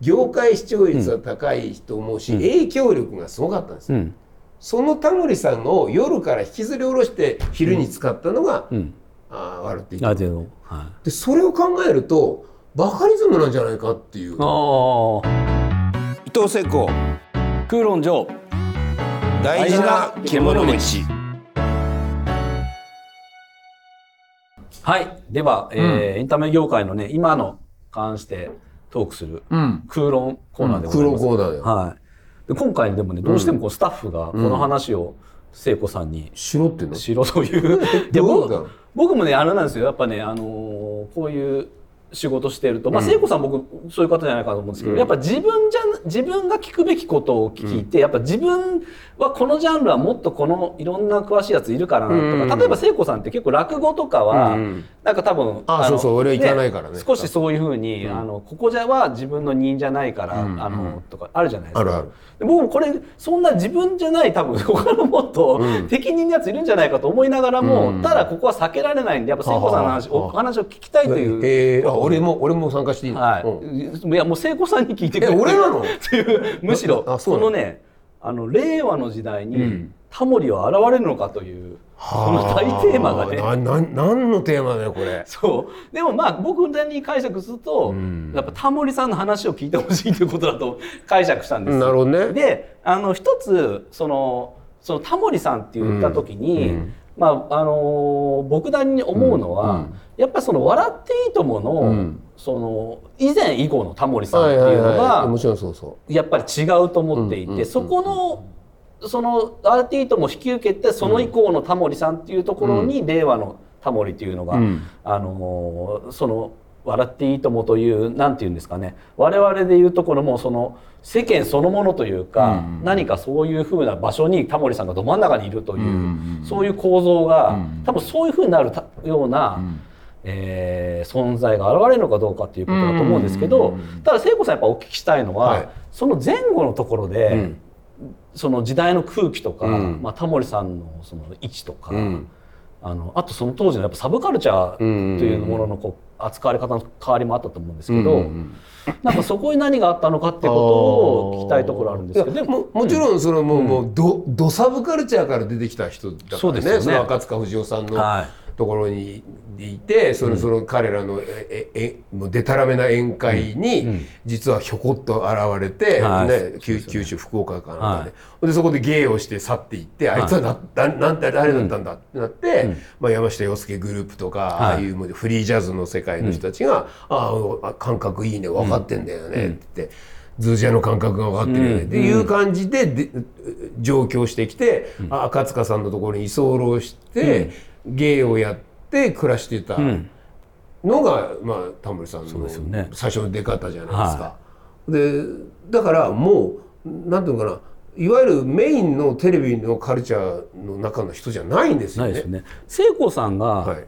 業界視聴率は高いと思うし、影響力がすごかったんですよ。うん。そのタモリさんを夜から引きずり下ろして昼に使ったのが、うん。あー笑っていいとあでそれを考えるとバカリズムなんじゃないかっていう。いああ伊藤聖子。空論上大事な獣道。はい。では、えーエンタメ業界のね今の関してトークするうん。空論コーナーでござい黒ます、コーナーではい、で今回でもねどうしてもこうスタッフがこの話を聖子さんにしろっていうの？しろという？で僕僕もねあれなんですよ。やっぱね、あのーこういう仕事してると、まあ、聖子さん僕そういう方じゃないかと思うんですけど、うん。やっぱ自分じゃ自分が聞くべきことを聞いて、やっぱ自分はこのジャンルはもっとこのいろんな詳しいやついるからなとか、うん。例えば聖子さんって結構落語とかは、うん。なんか多分あのそうそう俺は行かないからね。少しそういうふうに、あのここじゃは自分の人じゃないから、うん。あのとかあるじゃないですか。あるある。で僕もこれそんな自分じゃない多分 他のもっとうん。適任のやついるんじゃないかと思いながらも、うん。ただここは避けられないんでやっぱ聖子さんの話お話を聞きたいという。えー、あ俺も俺も参加していいの、はうん。い、いやもう聖子さんに聞いてくれえ俺なの？っていうむしろこのねあの令和の時代に、うん。タモリは現れるのかというこの大テーマがね。何のテーマだよこれ。そう。でもまあ僕なりに解釈すると、うん。やっぱタモリさんの話を聞いてほしいということだと解釈したんですなるほどね。であの一つそのそのタモリさんって言った時に、うんまああのー僕なりに思うのは、うんやっぱりその「笑っていいともの」うん。その以前以後のタモリさんっていうのがやっぱり違うと思っていて、そこのその「笑っていいとも」引き受けてその以降のタモリさんっていうところに、令和のタモリっていうのが、うん。あのーその「笑っていいとも」というなんていうんですかね。我々でいうところもその世間そのものというか、うん何かそういうふうな場所にタモリさんがど真ん中にいるという、うんそういう構造が、うん多分そういうふうになるたような、ん。えー存在が現れるのかどうかっていうことだと思うんですけど、うんただ聖子さんやっぱお聞きしたいのは、はい。その前後のところで、うん。その時代の空気とか、うん。まあ、タモリさんのその位置とか、うん。あのあとその当時のやっぱサブカルチャーとうんいうもののこう扱われ方の変わりもあったと思うんですけど、うんうんなんかそこに何があったのかっていうことを聞きたいところあるんですけどももちろんそのもう,、もうどどサブカルチャーから出てきた人だからねそうですよね。その赤塚不二夫さんのはいところにいてそのその彼らのえええもうでたらめな宴会に実はひょこっと現れて、はい。ね、九九州福岡かなんかで,、はでそこで芸をして去っていって、あいつはなななんて誰だったんだってなって、まあ、山下洋輔グループとか、はい。ああいうもうフリージャズの世界の人たちが「ああ感覚いいね分かってんだよね」って言って。ズージャの感覚が分かってるよね、っていう感じでで上京してきて、あ赤塚さんのところに居候して、芸をやって暮らしてたんのが、まあ、タモリさんのそうですよね最初の出方じゃないですか。はでだからもうなんていうのかないわゆるメインのテレビのカルチャーの中の人じゃないんですよね。ないですよね。聖子さんが、はい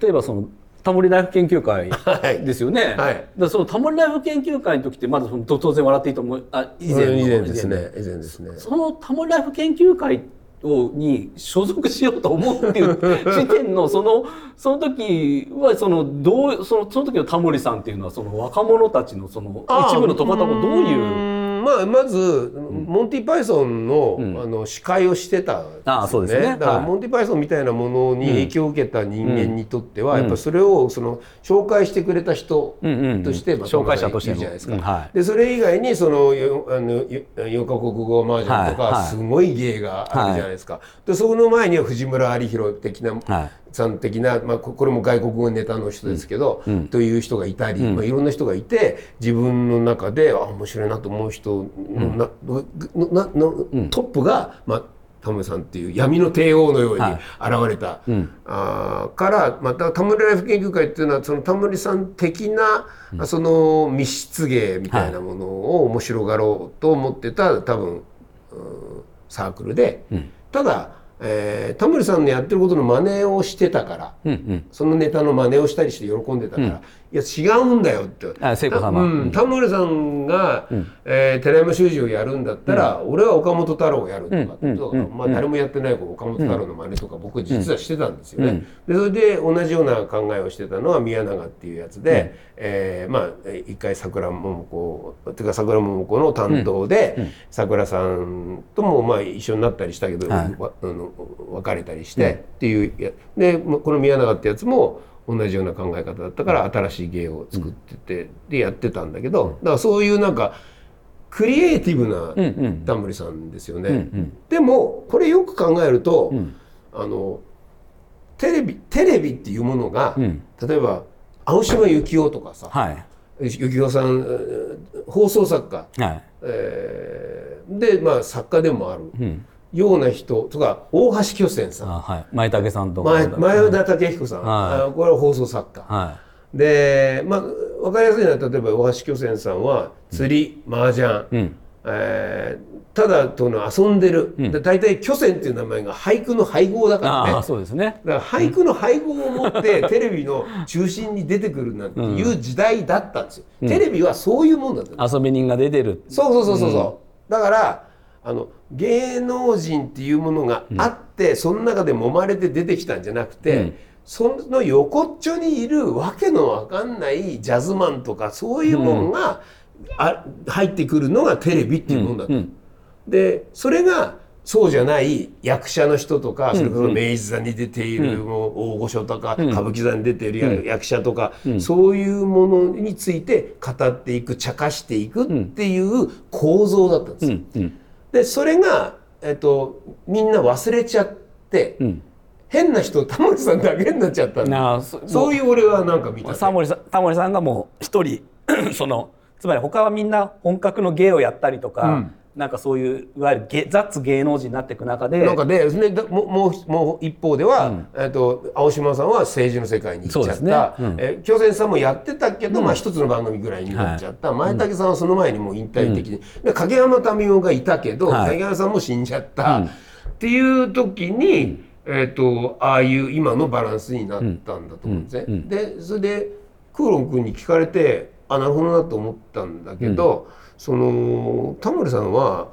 例えばそのタモリライフ研究会はいですよね。はいだそのタモリライフ研究会の時ってまずその当然笑っていいと思うあ以前の以前ですね以前ですね。そのタモリライフ研究会をに所属しようと思うっていう時点のその その時はそのどうそのその時のタモリさんっていうのはその若者たちのその一部のと方もどういうまあまず、モンティ・パイソンの,、ん。あの司会をしてたんですよああそうですね。だから、はい。モンティ・パイソンみたいなものに影響を受けた人間にとっては、やっぱそれをその紹介してくれた人として、まあ紹介者としての。いるじゃないですか。でそれ以外にそのよあのよ四カ国語麻雀とか、はい。はい。すごい芸があるじゃないですか。でその前には藤村有弘的な、はいさん的な、まあ、ここれも外国語ネタの人ですけど、という人がいたり、まあ、いろんな人がいて自分の中であ面白いなと思う人の,な、のなのトップが、まあ、タモリさんっていう闇の帝王のようにはい。現れた、ん。あーからまたタモリライフ研究会っていうのはそのタモリさん的な、その密室芸みたいなものを面白がろうと思ってた多分、うんサークルで、ただ、えータモリさんのやってることの真似をしてたから。うんうんそのネタの真似をしたりして喜んでたから、いや違うんだよって。あ聖子様。うん、タモリさんが、えー寺山修司をやるんだったら、俺は岡本太郎をやるとか、うん。まあ、誰もやってない岡本太郎の真似とか僕実はしてたんですよね。でそれで同じような考えをしてたのは宮永っていうやつで、えーまあえー一回桜桃子っていうか桜桃子の担当で、桜さんともまあ一緒になったりしたけど、あの別れたりして、っていうやでこの宮永ってやつも同じような考え方だったから新しい芸を作ってて、でやってたんだけどだからそういうなんかクリエイティブなタモリさんですよね。でもこれよく考えると、ん。あのテレビテレビっていうものが、うん。例えば青島幸男とかさはい。幸男さんえー放送作家、はい。えーでまあ作家でもある。うんような人とか大橋巨泉さん。あはい。前竹さんとか。前前田武彦さん、はい。あこれは放送作家。はでまあ分かりやすいのは例えば大橋巨泉さんは釣り麻雀、いうん。えーただとの遊んでる、で大体巨泉っていう名前が俳句の配合だからね。そうですね。だから俳句の配合を持ってテレビの中心に出てくるなんていう時代だったんですよ、テレビはそういうもんだった遊び人が出てるそうそうそうそうそう、だからあの芸能人っていうものがあって、その中で揉まれて出てきたんじゃなくて、うん。その横っちょにいるわけのわかんないジャズマンとかそういうもんが、あ入ってくるのがテレビっていうもんだった、うん。でそれがそうじゃない役者の人とかそれこそ明治座に出ているもう大御所とか歌舞伎座に出ているや役者とかそういうものについて語っていく茶化していくっていう構造だったんですよ。でそれが、えっと、みんな忘れちゃってうん。変な人タモリさんだけになっちゃったなあそそういう俺はなんか見たねタモリさんタモリさんがもう一人 そのつまり他はみんな本格の芸をやったりとか、うんなんかそういういわゆる芸雑芸能人になっていく中でなんかで、ね、だもうもうもう一方では、えっと青島さんは政治の世界に行っちゃった、ね。うん。え巨泉さんもやってたけど、まあ一つの番組ぐらいになっちゃった、前竹さんはその前にもう引退的に、で影山民生がいたけど、はい。影山さんも死んじゃった、っていう時に、えっとああいう今のバランスになったんだと思うんですね。でそれでクーロン君に聞かれてあなるほどなと思ったんだけど、そのタモリさんは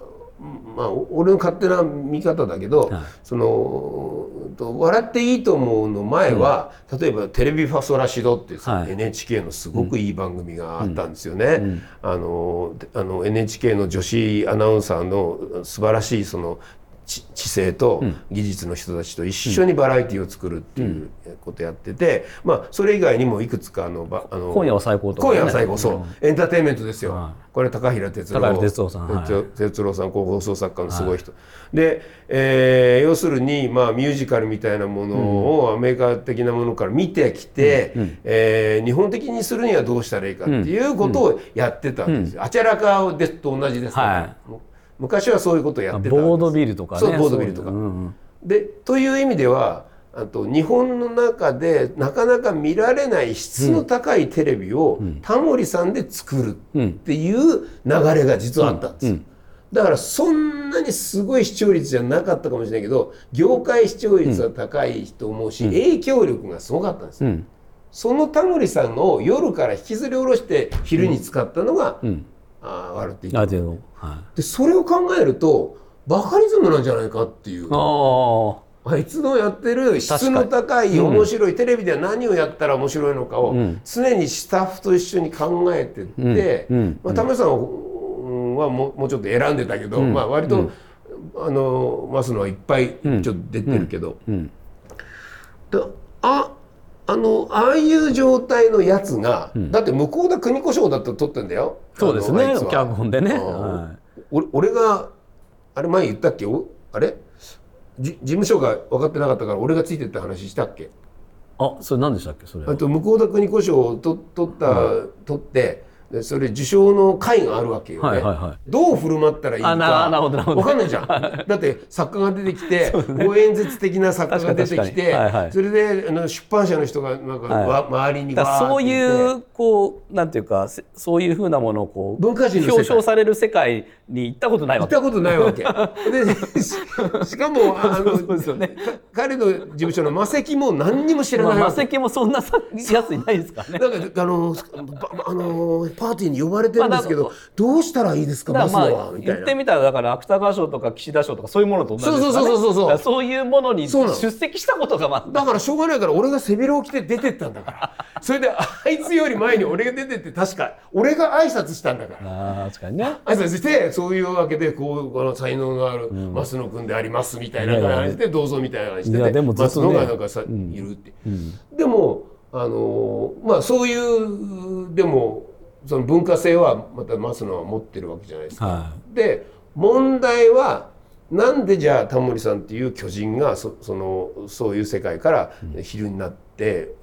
まあ、お俺の勝手な見方だけど、はい。そのと笑っていいと思うの前は、例えばテレビファソラシドっていうさ、はい。NHK のすごくいい番組があったんですよね。あのあの NHK の女子アナウンサーの素晴らしいその知知性と技術の人たちと一緒にバラエティを作るっていうことやってて、まあそれ以外にもいくつかあのばあの今夜は最高とかね、今夜は最後そう、エンターテインメントですよ、はこれ高平哲郎哲郎さん。はい。哲哲郎さん放送作家のすごい人、で、えー要するに、まあ、ミュージカルみたいなものをアメリカ的なものから見てきて、えー日本的にするにはどうしたらいいかっていうことをやってたんですよ、あちゃらかですと同じですから、はい昔はそういうことをやってたんです。ボードビルとかね。そうボードビルとか。そういううんうんでという意味ではあと日本の中でなかなか見られない質の高いテレビをタモリさんで作るっていう流れが実はあったんです。よ。だからそんなにすごい視聴率じゃなかったかもしれないけど業界視聴率は高いと思うし、影響力がすごかったんですよ。うん。そのタモリさんを夜から引きずり下ろして昼に使ったのが、んあー笑っていいとある程度はい。でそれを考えるとバカリズムなんじゃないかっていう。ああいつのやってる質の高い面白い、テレビでは何をやったら面白いのかを常にスタッフと一緒に考えてって、うん。うん。まあ、田村さんはもうもうちょっと選んでたけど、まあ、割と、あの増野はいっぱいちょっと出てるけど、ん。でああのああいう状態のやつが、だって向田邦子賞だって撮ってんだよ。そうですね。脚本でね。うん。は俺俺があれ前言ったっけ？おあれ？じ事務所が分かってなかったから俺がついてった話したっけ？あそれ何でしたっけ？それは。あと向田邦子賞をと取った、取ってでそれ受賞の会があるわけよ。ね、はいはいはい。どう振る舞ったらいいか。分かんないじゃん。だって作家が出てきて、応援説的な作家が出てきて、はいはい。それであの出版社の人がなんか、はい。わ周りにそういうこうなんていうかせそういうふうなものをこう文化人表彰される世界に行ったことないわけ行ったことないわけ。で ししかもあのそうですよねか彼の事務所の魔石も何にも知らまあ、魔ないわけ。石もそんなさやついないですからね。なんかあのばあのパーティーに呼ばれてるんですけど、まあどうしたらいいですかマスのまあ言はみたいな。ってみたらだから芥川賞とか岸田賞とかそういうものと同じですからね。そうそうそうそうそういうものに出席したことがまだからしょうがないから俺が背広を着て出てったんだから。それであいつより前に俺が出てって確か俺が挨拶したんだから。ああ確かにね。挨拶してそういうわけでこうこの才能のある増野君でありますみたいな感じでどうぞみたいな感じで増野がなんかさ、いるって、でもあのーまあそういうでもその文化性はまた増野は持ってるわけじゃないですか。はで問題はなんでじゃあタモリさんっていう巨人がそそのそういう世界から昼になって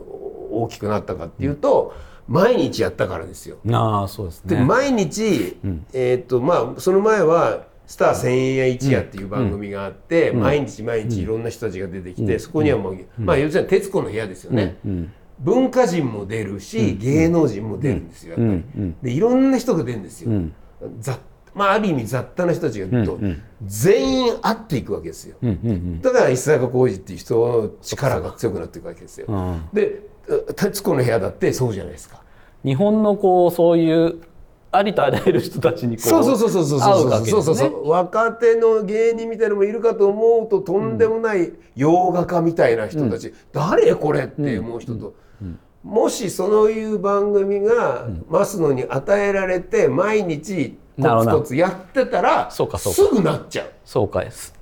大きくなったかっていうと、毎日やったからですよ。い。ああそうですでね。毎日、えーっとまあその前は「スター千円屋一夜」っていう番組があって、毎日毎日いろんな人たちが出てきて、そこにはもう、まあ要するに『徹子の部屋』ですよね、うん。文化人も出るし、芸能人も出るんですよやっぱり、でいろんな人が出るんですよ、ざまあある意味雑多な人たちがと、全員会っていくわけですよ、うん。うん。だから石坂浩二っていう人の力が強くなっていくわけですよ、うんうん。で「徹子の部屋」だってそうじゃないですか。日本のこうそういうありとあらゆる人たちにこうそうそうそうそうそう会うそうそうそう。若手の芸人みたいなのもいるかと思うととんでもない洋画家みたいな人たち、誰これって思う人と、もしそういう番組が増野に与えられて毎日コツコツやってたらそうかそうすかぐなっちゃう。そうかです。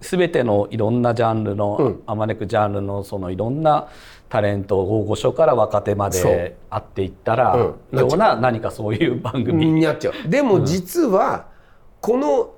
すべてのいろんなジャンルの、うん。あまねくジャンルのそのいろんなタレント大御所から若手まで会っていったら、うん。ような何かそういう番組、になっちゃう。でも実はこの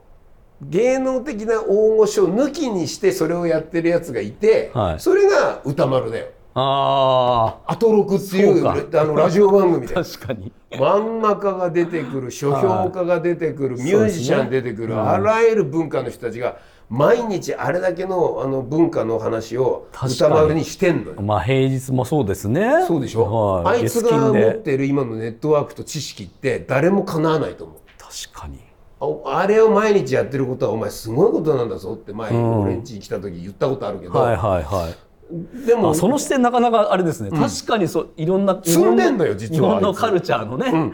芸能的な大御所抜きにしてそれをやってるやつがいて、はい。それが歌丸だよ。あアトロクっていうあのラジオ番組であ 確かに。漫画家が出てくる書評家が出てくる、ミュージシャン出てくる、あらゆる文化の人たちが毎日あれだけのあの文化の話を歌丸にしてんのよ。まあ平日もそうですね。そうでしょ、はい、あいつが持ってる今のネットワークと知識って誰もかなわないと思う。確かに。ああれを毎日やってることはお前すごいことなんだぞって前にうん。俺ん家に来た時言ったことあるけど、はいはいはい。でもあその視点なかなかあれですね、確かにそういろんな積んでんのよ実は日本のカルチャーのね、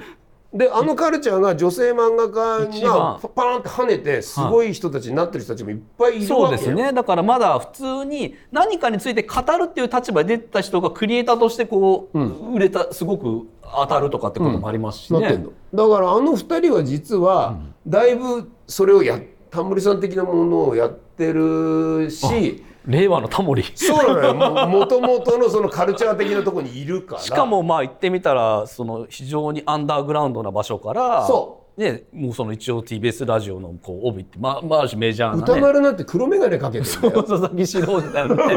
であのカルチャーが女性漫画一家が番。パパーンって跳ねてすごい人たちになってる人たちもいっぱいいるそうわけよ。ですね。だからまだ普通に何かについて語るっていう立場で出てた人がクリエイターとしてこう、売れたすごく当たるとかってこともありますしね。なってんの。だからあの二人は実はだいぶそれをやタモリさん的なものをやってるし令和のタモリ。そうなのよ。ももともとのそのカルチャー的なところにいるから。しかもまあ言ってみたらその非常にアンダーグラウンドな場所からそね、もうその一応 TBS ラジオのこう帯ってまあまあメジャーなね。歌丸なんて黒眼鏡かけてるんだよ。佐々木史郎みたいなね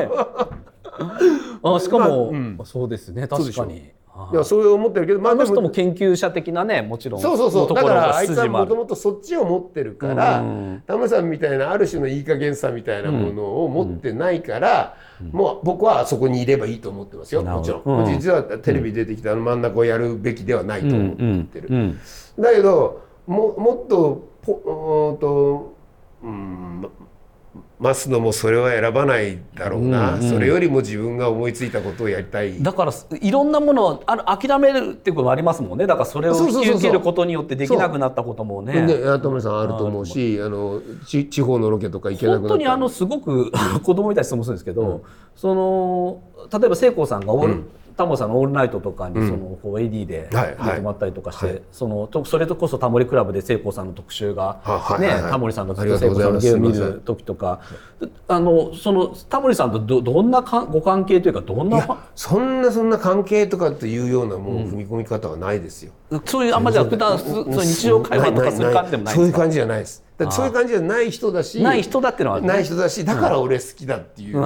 ね。あしかも、うん。そうですね。確かに。いやそう思ってるけどまああの人も研究者的なねもちろんそうそうそう。だからあいつは筋もともとそっちを持ってるからうん。タモさんみたいなある種のいい加減さみたいなものを持ってないから、もう僕はあそこにいればいいと思ってますよ。もちろん、うん。実はテレビ出てきたあの真ん中をやるべきではないと思ってる、うん。だけどももっとポうーんとうんま増野もそれは選ばないだろうな、うんうんそれよりも自分が思いついたことをやりたい。だからいろんなものをある諦めるっていうこともありますもんね。だからそれをそうそうそうそう引き受けることによってできなくなったこともね。でタモリさんあると思うしあのち地方のロケとか行けなくなった。本当にあのすごく子供みたいな質問するんですけど、その例えば聖子さんがオール、タモさんの「オールナイト」とかにそのこう AD ではいはい。出てもらったりとかして、はい。そのとそれとこそタモリクラブで聖子さんの特集が、ねはいはいタモリさんがずっと聖子さんの芸を見る時とか。あのそのタモリさんとどどんなかご関係というかどんなそんなそんな関係とかっていうようなもう踏み込み方はないですよ。そういうあんまじゃあ普段日常会話とかする感じでもないんそういう感じじゃないです。そういう感じじゃない人だしない人だってのはね。ない人だしだから俺好きだっていう、うん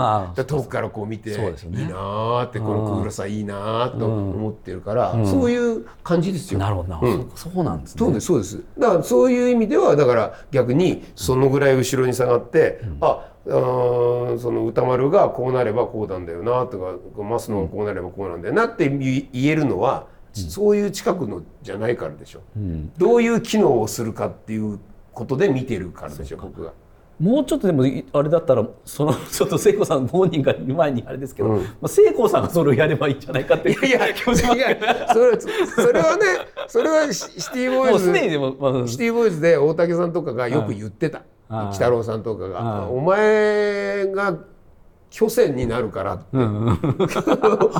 遠くからこう見てそうですよね。いいなーってこのクールさいいなーと思ってるから、そういう感じですよ。なるほどな、うん。そそうなんですね。そうですそうです。だからそういう意味ではだから逆にそのぐらい後ろに下がって、ああーその歌丸がこうなればこうなんだよなとか増野がこうなればこうなんだよなって言言えるのは、そういう近くのじゃないからでしょ、ん。どういう機能をするかっていうことで見てるからでしょ僕が。もうちょっとでもいあれだったらその ちょっと聖子さん本人がいる前にあれですけど、うん。まあ、聖子さんがそれをやればいいんじゃないかっていやいやいやそれそれはねそれはシシティボーイズもうすでにでも、まあシティボーイズで大竹さんとかがよく言ってた。はい鬼太郎さんとかが。はい「お前が巨泉になるから」って。うんうん。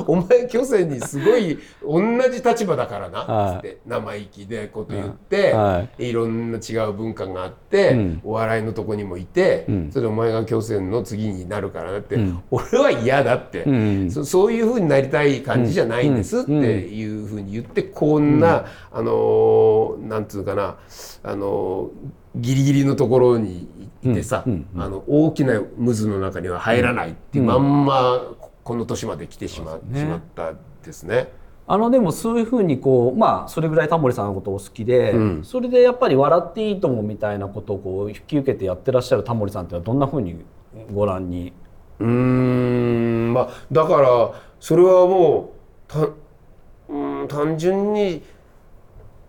お前巨泉にすごい同じ立場だからな」はい。つって生意気でこと言って、、はい。ろんな違う文化があって、うん。お笑いのとこにもいて、うん。それでお前が巨泉の次になるからなって、うん。俺は嫌だって、うんそそういうふうになりたい感じじゃないんですっていうふうに言ってこんな、あのーなんつうかな、あのーギリギリのところにいてさ、うんあの大きな渦の中には入らないっていうまんまこの年まで来てしま,、しまったですね。あのでもそういうふうにこうまあそれぐらいタモリさんのことお好きで、うん。それでやっぱり「笑っていいとも」みたいなことをこう引き受けてやってらっしゃるタモリさんっていうのはどんなふうにご覧に？うーんまあだからそれはもうたうーん単純に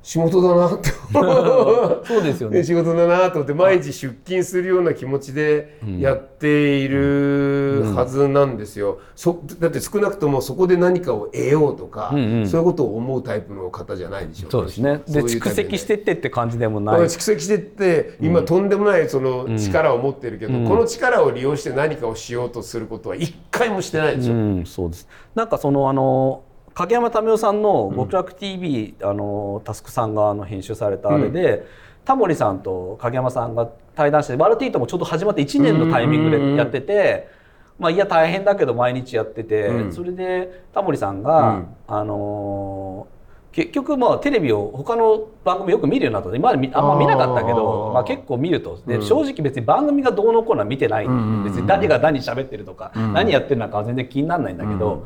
仕事だなって。そうですよね。仕事だなと思って毎日出勤するような気持ちでやっているはずなんですよ。そだって少なくともそこで何かを得ようとか、うんうん。そういうことを思うタイプの方じゃないでしょそうですね。で蓄積してってって感じでもない。蓄積してって今とんでもないその力を持ってるけど、この力を利用して何かをしようとすることは一回もしてないでしょ。うん、そうです。なんかそのあの影山民生さんの極楽 TV、あのタスクさんがあの編集されたあれで、タモリさんと影山さんが対談して「ワルティート」もちょうど始まって1年のタイミングでやってて。まあ、いや大変だけど毎日やってて、うん。それでタモリさんが、うん。あのー結局まあテレビを他の番組よく見るようになったので今まあんま見なかったけどまあ、結構見ると。で、うん。正直別に番組がどうのこうのは見てない、うんうんうん別に誰が何喋ってるとか、ん。何やってるのかは全然気にならないんだけど、うん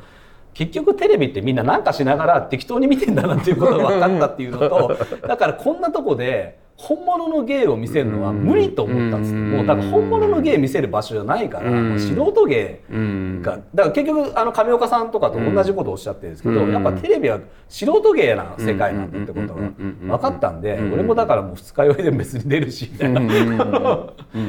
結局テレビってみんな何かしながら適当に見てんだなっていうことが分かったっていうのと だからこんなとこで本物の芸を見せるのは無理と思ったんです、うん。もうだから本物の芸見せる場所じゃないから、うん。もう素人芸うん。がだから結局あの上岡さんとかと同じことをおっしゃってるんですけど、うん。やっぱテレビは素人芸な世界なんだってことが分かったんで、うん。俺もだからもう二日酔いでも別に出るしみたいな、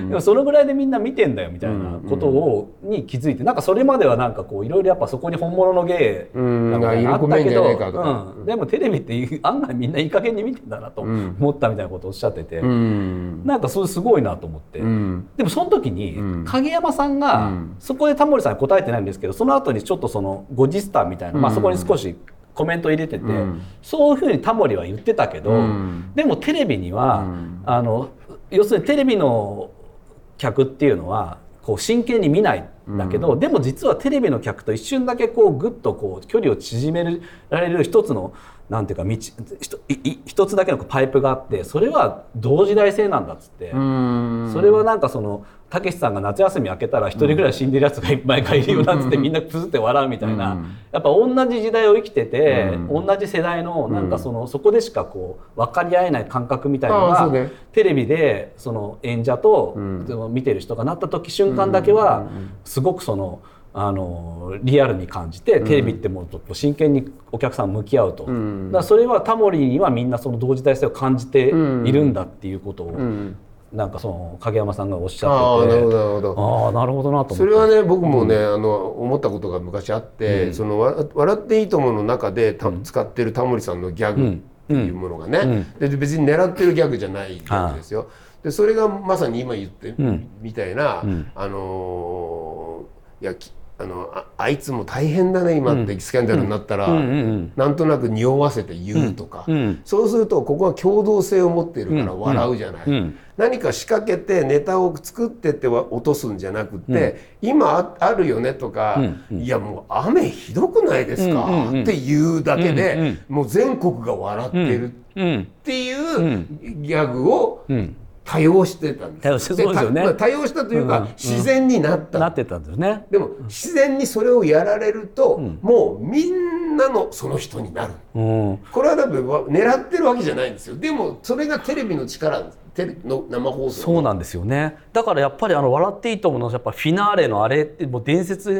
でもそのぐらいでみんな見てんだよみたいなことをに気づいてなんかそれまではなんかこういろいろやっぱそこに本物の芸うん。があったけど、でもテレビって案外みんないい加減に見てんだなと思ったみたいなことをおっしゃってて、うん。なんかそれすごいなと思って。うん。でもその時にうん。影山さんが、うん。そこでタモリさんに答えてないんですけどその後にちょっとそのゴジスターみたいな、まあ、うんそこに少しコメント入れてて、うん。そういうふうにタモリは言ってたけど、うん。でもテレビには、うん。あの要するにテレビの客っていうのはこう真剣に見ないんだけど、でも実はテレビの客と一瞬だけこうグッとこう距離を縮められる一つのなんていうか道ひといい一つだけのパイプがあってそれは同時代性なんだっつって。うん。それはなんかそのたけしさんが夏休み明けたら一人ぐらい死んでるやつがいっぱいいるよなんつってみんなプズって笑うみたいな、うん。やっぱ同じ時代を生きてて、うん。同じ世代のなんかその、そこでしかこう分かり合えない感覚みたいなのが、テレビでその演者と、見てる人がなった時瞬間だけはすごくその。あのリアルに感じてテレビってもうちょっと真剣にお客さん向き合うと、ん。だそれはタモリにはみんなその同時代性を感じているんだっていうことを、うん。なんかその影山さんがおっしあゃってて。あなるほどなるほど。ああなるほどなとそれはね僕もね、あの思ったことが昔あって「そのわ笑っていいとも!」の中でた、使ってるタモリさんのギャグっていうものがね、で別に狙ってるギャグじゃないギャグですよ。でそれがまさに今言って、みたいな、あのーいやきあのああいつも大変だね今ってスキャンダルになったら、うん。うんなんとなく匂わせて言うとか、うんそうするとここは共同性を持っているから笑うじゃない、うん。何か仕掛けてネタを作ってっては落とすんじゃなくて、今ああるよねとか、いやもう雨ひどくないですか、うんうんうん。っていうだけで、うんうん。もう全国が笑ってるっうん。ていうギャグをうん多用してたんです多用してそうですよね。多用したというか、うんうん。自然になった。なってたんですね。でも自然にそれをやられると、もうみんなのその人になる。うん、これは多分狙ってるわけじゃないんですよ。でもそれがテレビの力ですテレビの生放送そうなんですよね。だからやっぱりあの笑っていいと思うのやっぱフィナーレのあれってもう伝説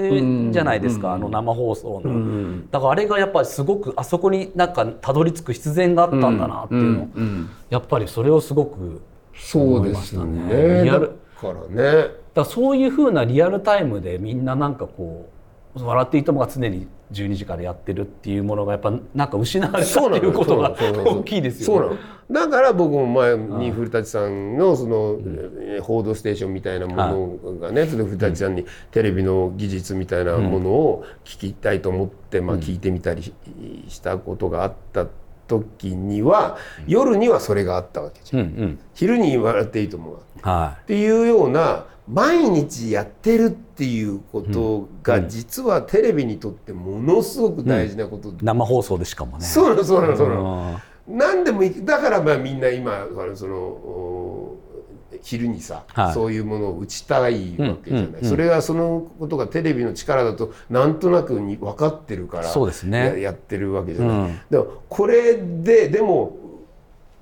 じゃないですか、あの生放送の、だからあれがやっぱりすごくあそこになんかたどり着く必然があったんだなっていうの、やっぱりそれをすごくそうですね。リアルだからね。だそういうふうなリアルタイムでみんななんかこう「笑っていいとも」が常に12時からやってるっていうものがやっぱなんか失われたっていうことが大きいですよね。のだから僕も前に古舘さんのその、えー報道ステーションみたいなものがね、古舘さんにテレビの技術みたいなものを聞きたいと思って、まあ、聞いてみたりししたことがあった時には、夜にはそれがあったわけじゃん。うんうん。昼に笑っていいと思うわはっていうような毎日やってるっていうことが実はテレビにとってものすごく大事なこと、い、生放送でしかもね。そうなのそうなのそうなの。うん。何でもいい。だからまあみんな今そのお昼にさ、はい。そういうものを打ちたいわけじゃない、うんうんうん。それはそのことがテレビの力だとなんとなくに分かってるからそうですね。ややってるわけじゃない、うん。でもこれででも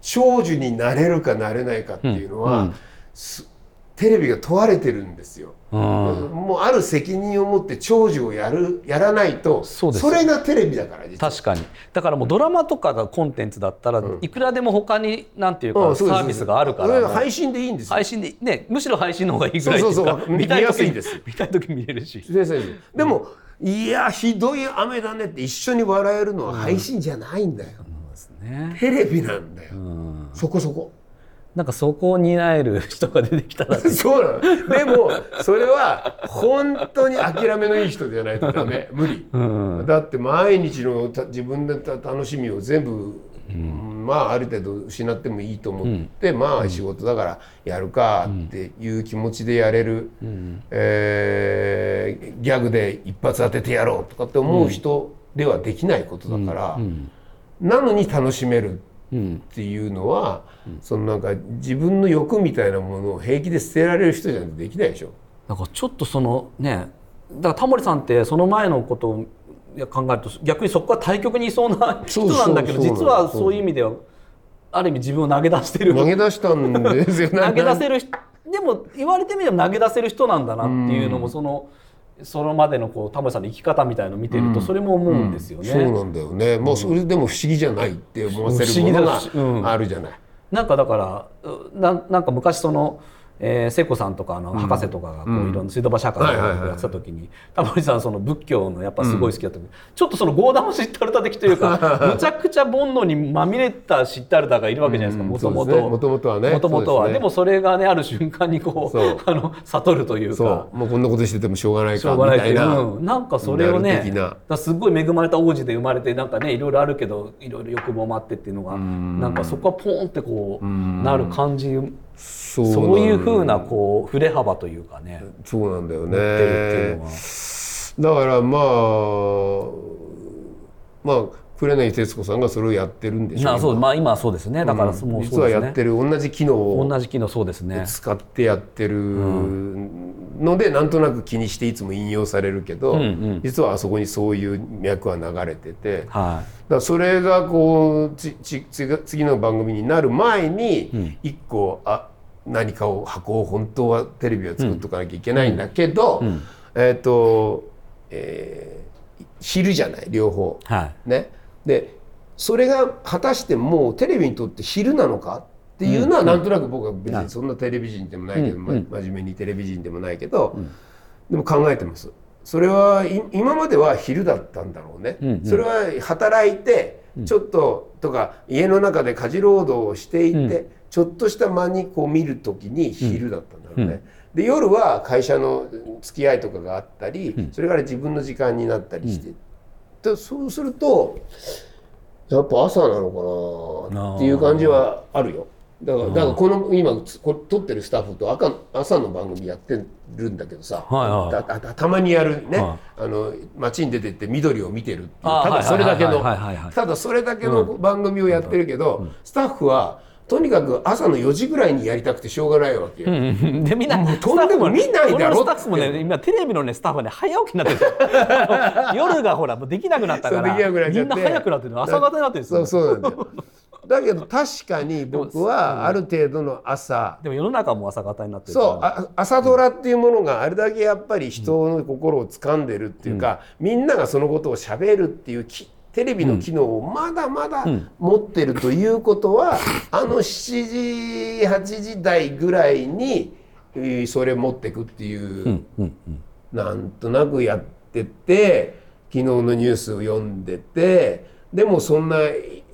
長寿になれるかなれないかっていうのは、うんうん。すテレビが問われてるんですよ。うん。もうある責任を持って長寿をやるやらないとそうです。れがテレビだから確かに。だからもうドラマとかがコンテンツだったら、いくらでも他になんていうか、うんサービスがあるから配信でいいんですよ。配信でねむしろ配信の方がいいぐらいっていうかそうそうそう。見たい見やすい時んです見たい時見れるし。でも、いやひどい雨だねって一緒に笑えるのは配信じゃないんだよ、ね。テレビなんだよ、うん。そこそこなんかそこを担える人が出てきたら。そうなの。でもそれは本当に諦めのいい人じゃないとダメ。無理、ん。だって毎日のた自分でた楽しみを全部、まあある程度失ってもいいと思って、まあ仕事だからやるかっていう気持ちでやれる、えーギャグで一発当ててやろうとかって思う人ではできないことだから、なのに楽しめる。うんっていうのは、そのなんか自分の欲みたいなものを平気で捨てられる人じゃできないでしょ。なんかちょっとそのねだからタモリさんってその前のことを考えると逆にそこが対極にいそうな人なんだけど実はそういう意味ではある意味自分を投げ出してる。投げ出したんですよ。投げ出せる人でも言われてみれば投げ出せる人なんだなっていうのもそのそのまでのこうタモリさんの生き方みたいのを見てるとそれも思うんですよね。そうなんだよね。もうそれでも不思議じゃないって思わせるものがあるじゃない。なんかだからうななんか昔その、えー、聖子さんとかあの博士とかがこういろんな水道橋博士とかやってた時にタモリさんその仏教のやっぱすごい好きだった。けど、ちょっとそのゴーダムシッタルタ的というか むちゃくちゃ煩悩にまみれたシッタルタがいるわけじゃないですか。もともと。もともとはね。もともとはで,、もそれがねある瞬間にこう あの悟るというそかう。もうこんなことしててもしょうがないかみたいな。うん。なんかそれをねすっごい恵まれた王子で生まれてなんかねいろいろあるけどいろいろ欲望もあってっていうのがなんかそこはポーンってこうなる感じそそういうふうななこう振れ幅というかね。そうなんだよね。だからまあまあ紅徹子さんがそれをやってるんでしょあそうまあ今はそうですね。だからもうそうですね、実はやってる同じ機能を同じ機能そうですね。使ってやってるので、なんとなく気にしていつも引用されるけど、うんうん。実はあそこにそういう脈は流れてて、はらそれがこうちち次次の番組になる前にん。一個あ何かを箱を本当はテレビは作っとかなきゃいけないんだけど、ん。えっ、と、えー昼じゃない両方。いはい。ね、でそれが果たしてもうテレビにとって昼なのか？っていうのはなんとなく僕は別にそんなテレビ人でもないけど、ま真面目にテレビ人でもないけど、でも考えてます。それはい今までは昼だったんだろうね。うんうん。それは働いてちょっととか家の中で家事労働をしていて、ちょっとした間にこう見る時に昼だったんだろうね。で夜は会社の付き合いとかがあったり、それから自分の時間になったりして、でそうするとやっぱ朝なのかなっていう感じはあるよ。だからだからこの今つこ撮ってるスタッフと赤朝の番組やってるんだけどさ、はいはい。たたたまにやるね、はあの街に出てって緑を見てるってただそれだけのただそれだけの番組をやってるけど、スタッフはとにかく朝の4時ぐらいにやりたくてしょうがないわけよ。うんでみんなもうとんでも見ないだろスタッフもね今テレビのねスタッフはね早起きになってる 夜がほらもうできなくなったからみんな早くなって。る朝方になってるんですよそうそうなんだよ。だけど確かに僕はある程度の朝、でも世の中も朝方になってるそうあ朝ドラっていうものがあれだけやっぱり人の心を掴んでるっていうか、みんながそのことをしゃべるっていうきテレビの機能をまだまだ持ってるということは、あの7時8時台ぐらいにえーそれ持ってくっていう、うんうんなんとなくやってて昨日のニュースを読んでてでもそんな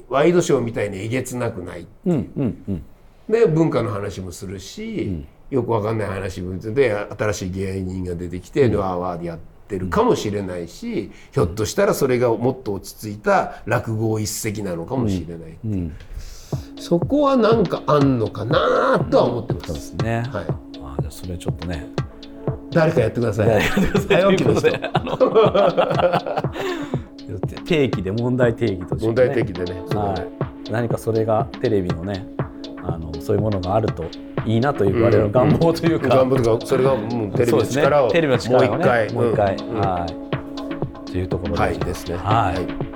ワイドショーみたいにえげつなくない。うんうんうん。で文化の話もするし、よくわかんない話もで新しい芸人が出てきて、わーわーでやってるかもしれないし、ひょっとしたらそれがもっと落ち着いた落語一席なのかもしれない、う。ん。そこはなんかあんのかなとは思ってます、ですね、はい、あじゃあそれちょっとね。誰かやってください。早起きの。人 定期で問題定義として、ね、問題的でね。そうだね。はい、何かそれがテレビのねあのそういうものがあるといいなという我々の願望というか、頑張るかそれがもうテレビの力をね。もう一回。もう一回、うん。うんはい。というところで、はいですね。はい。はい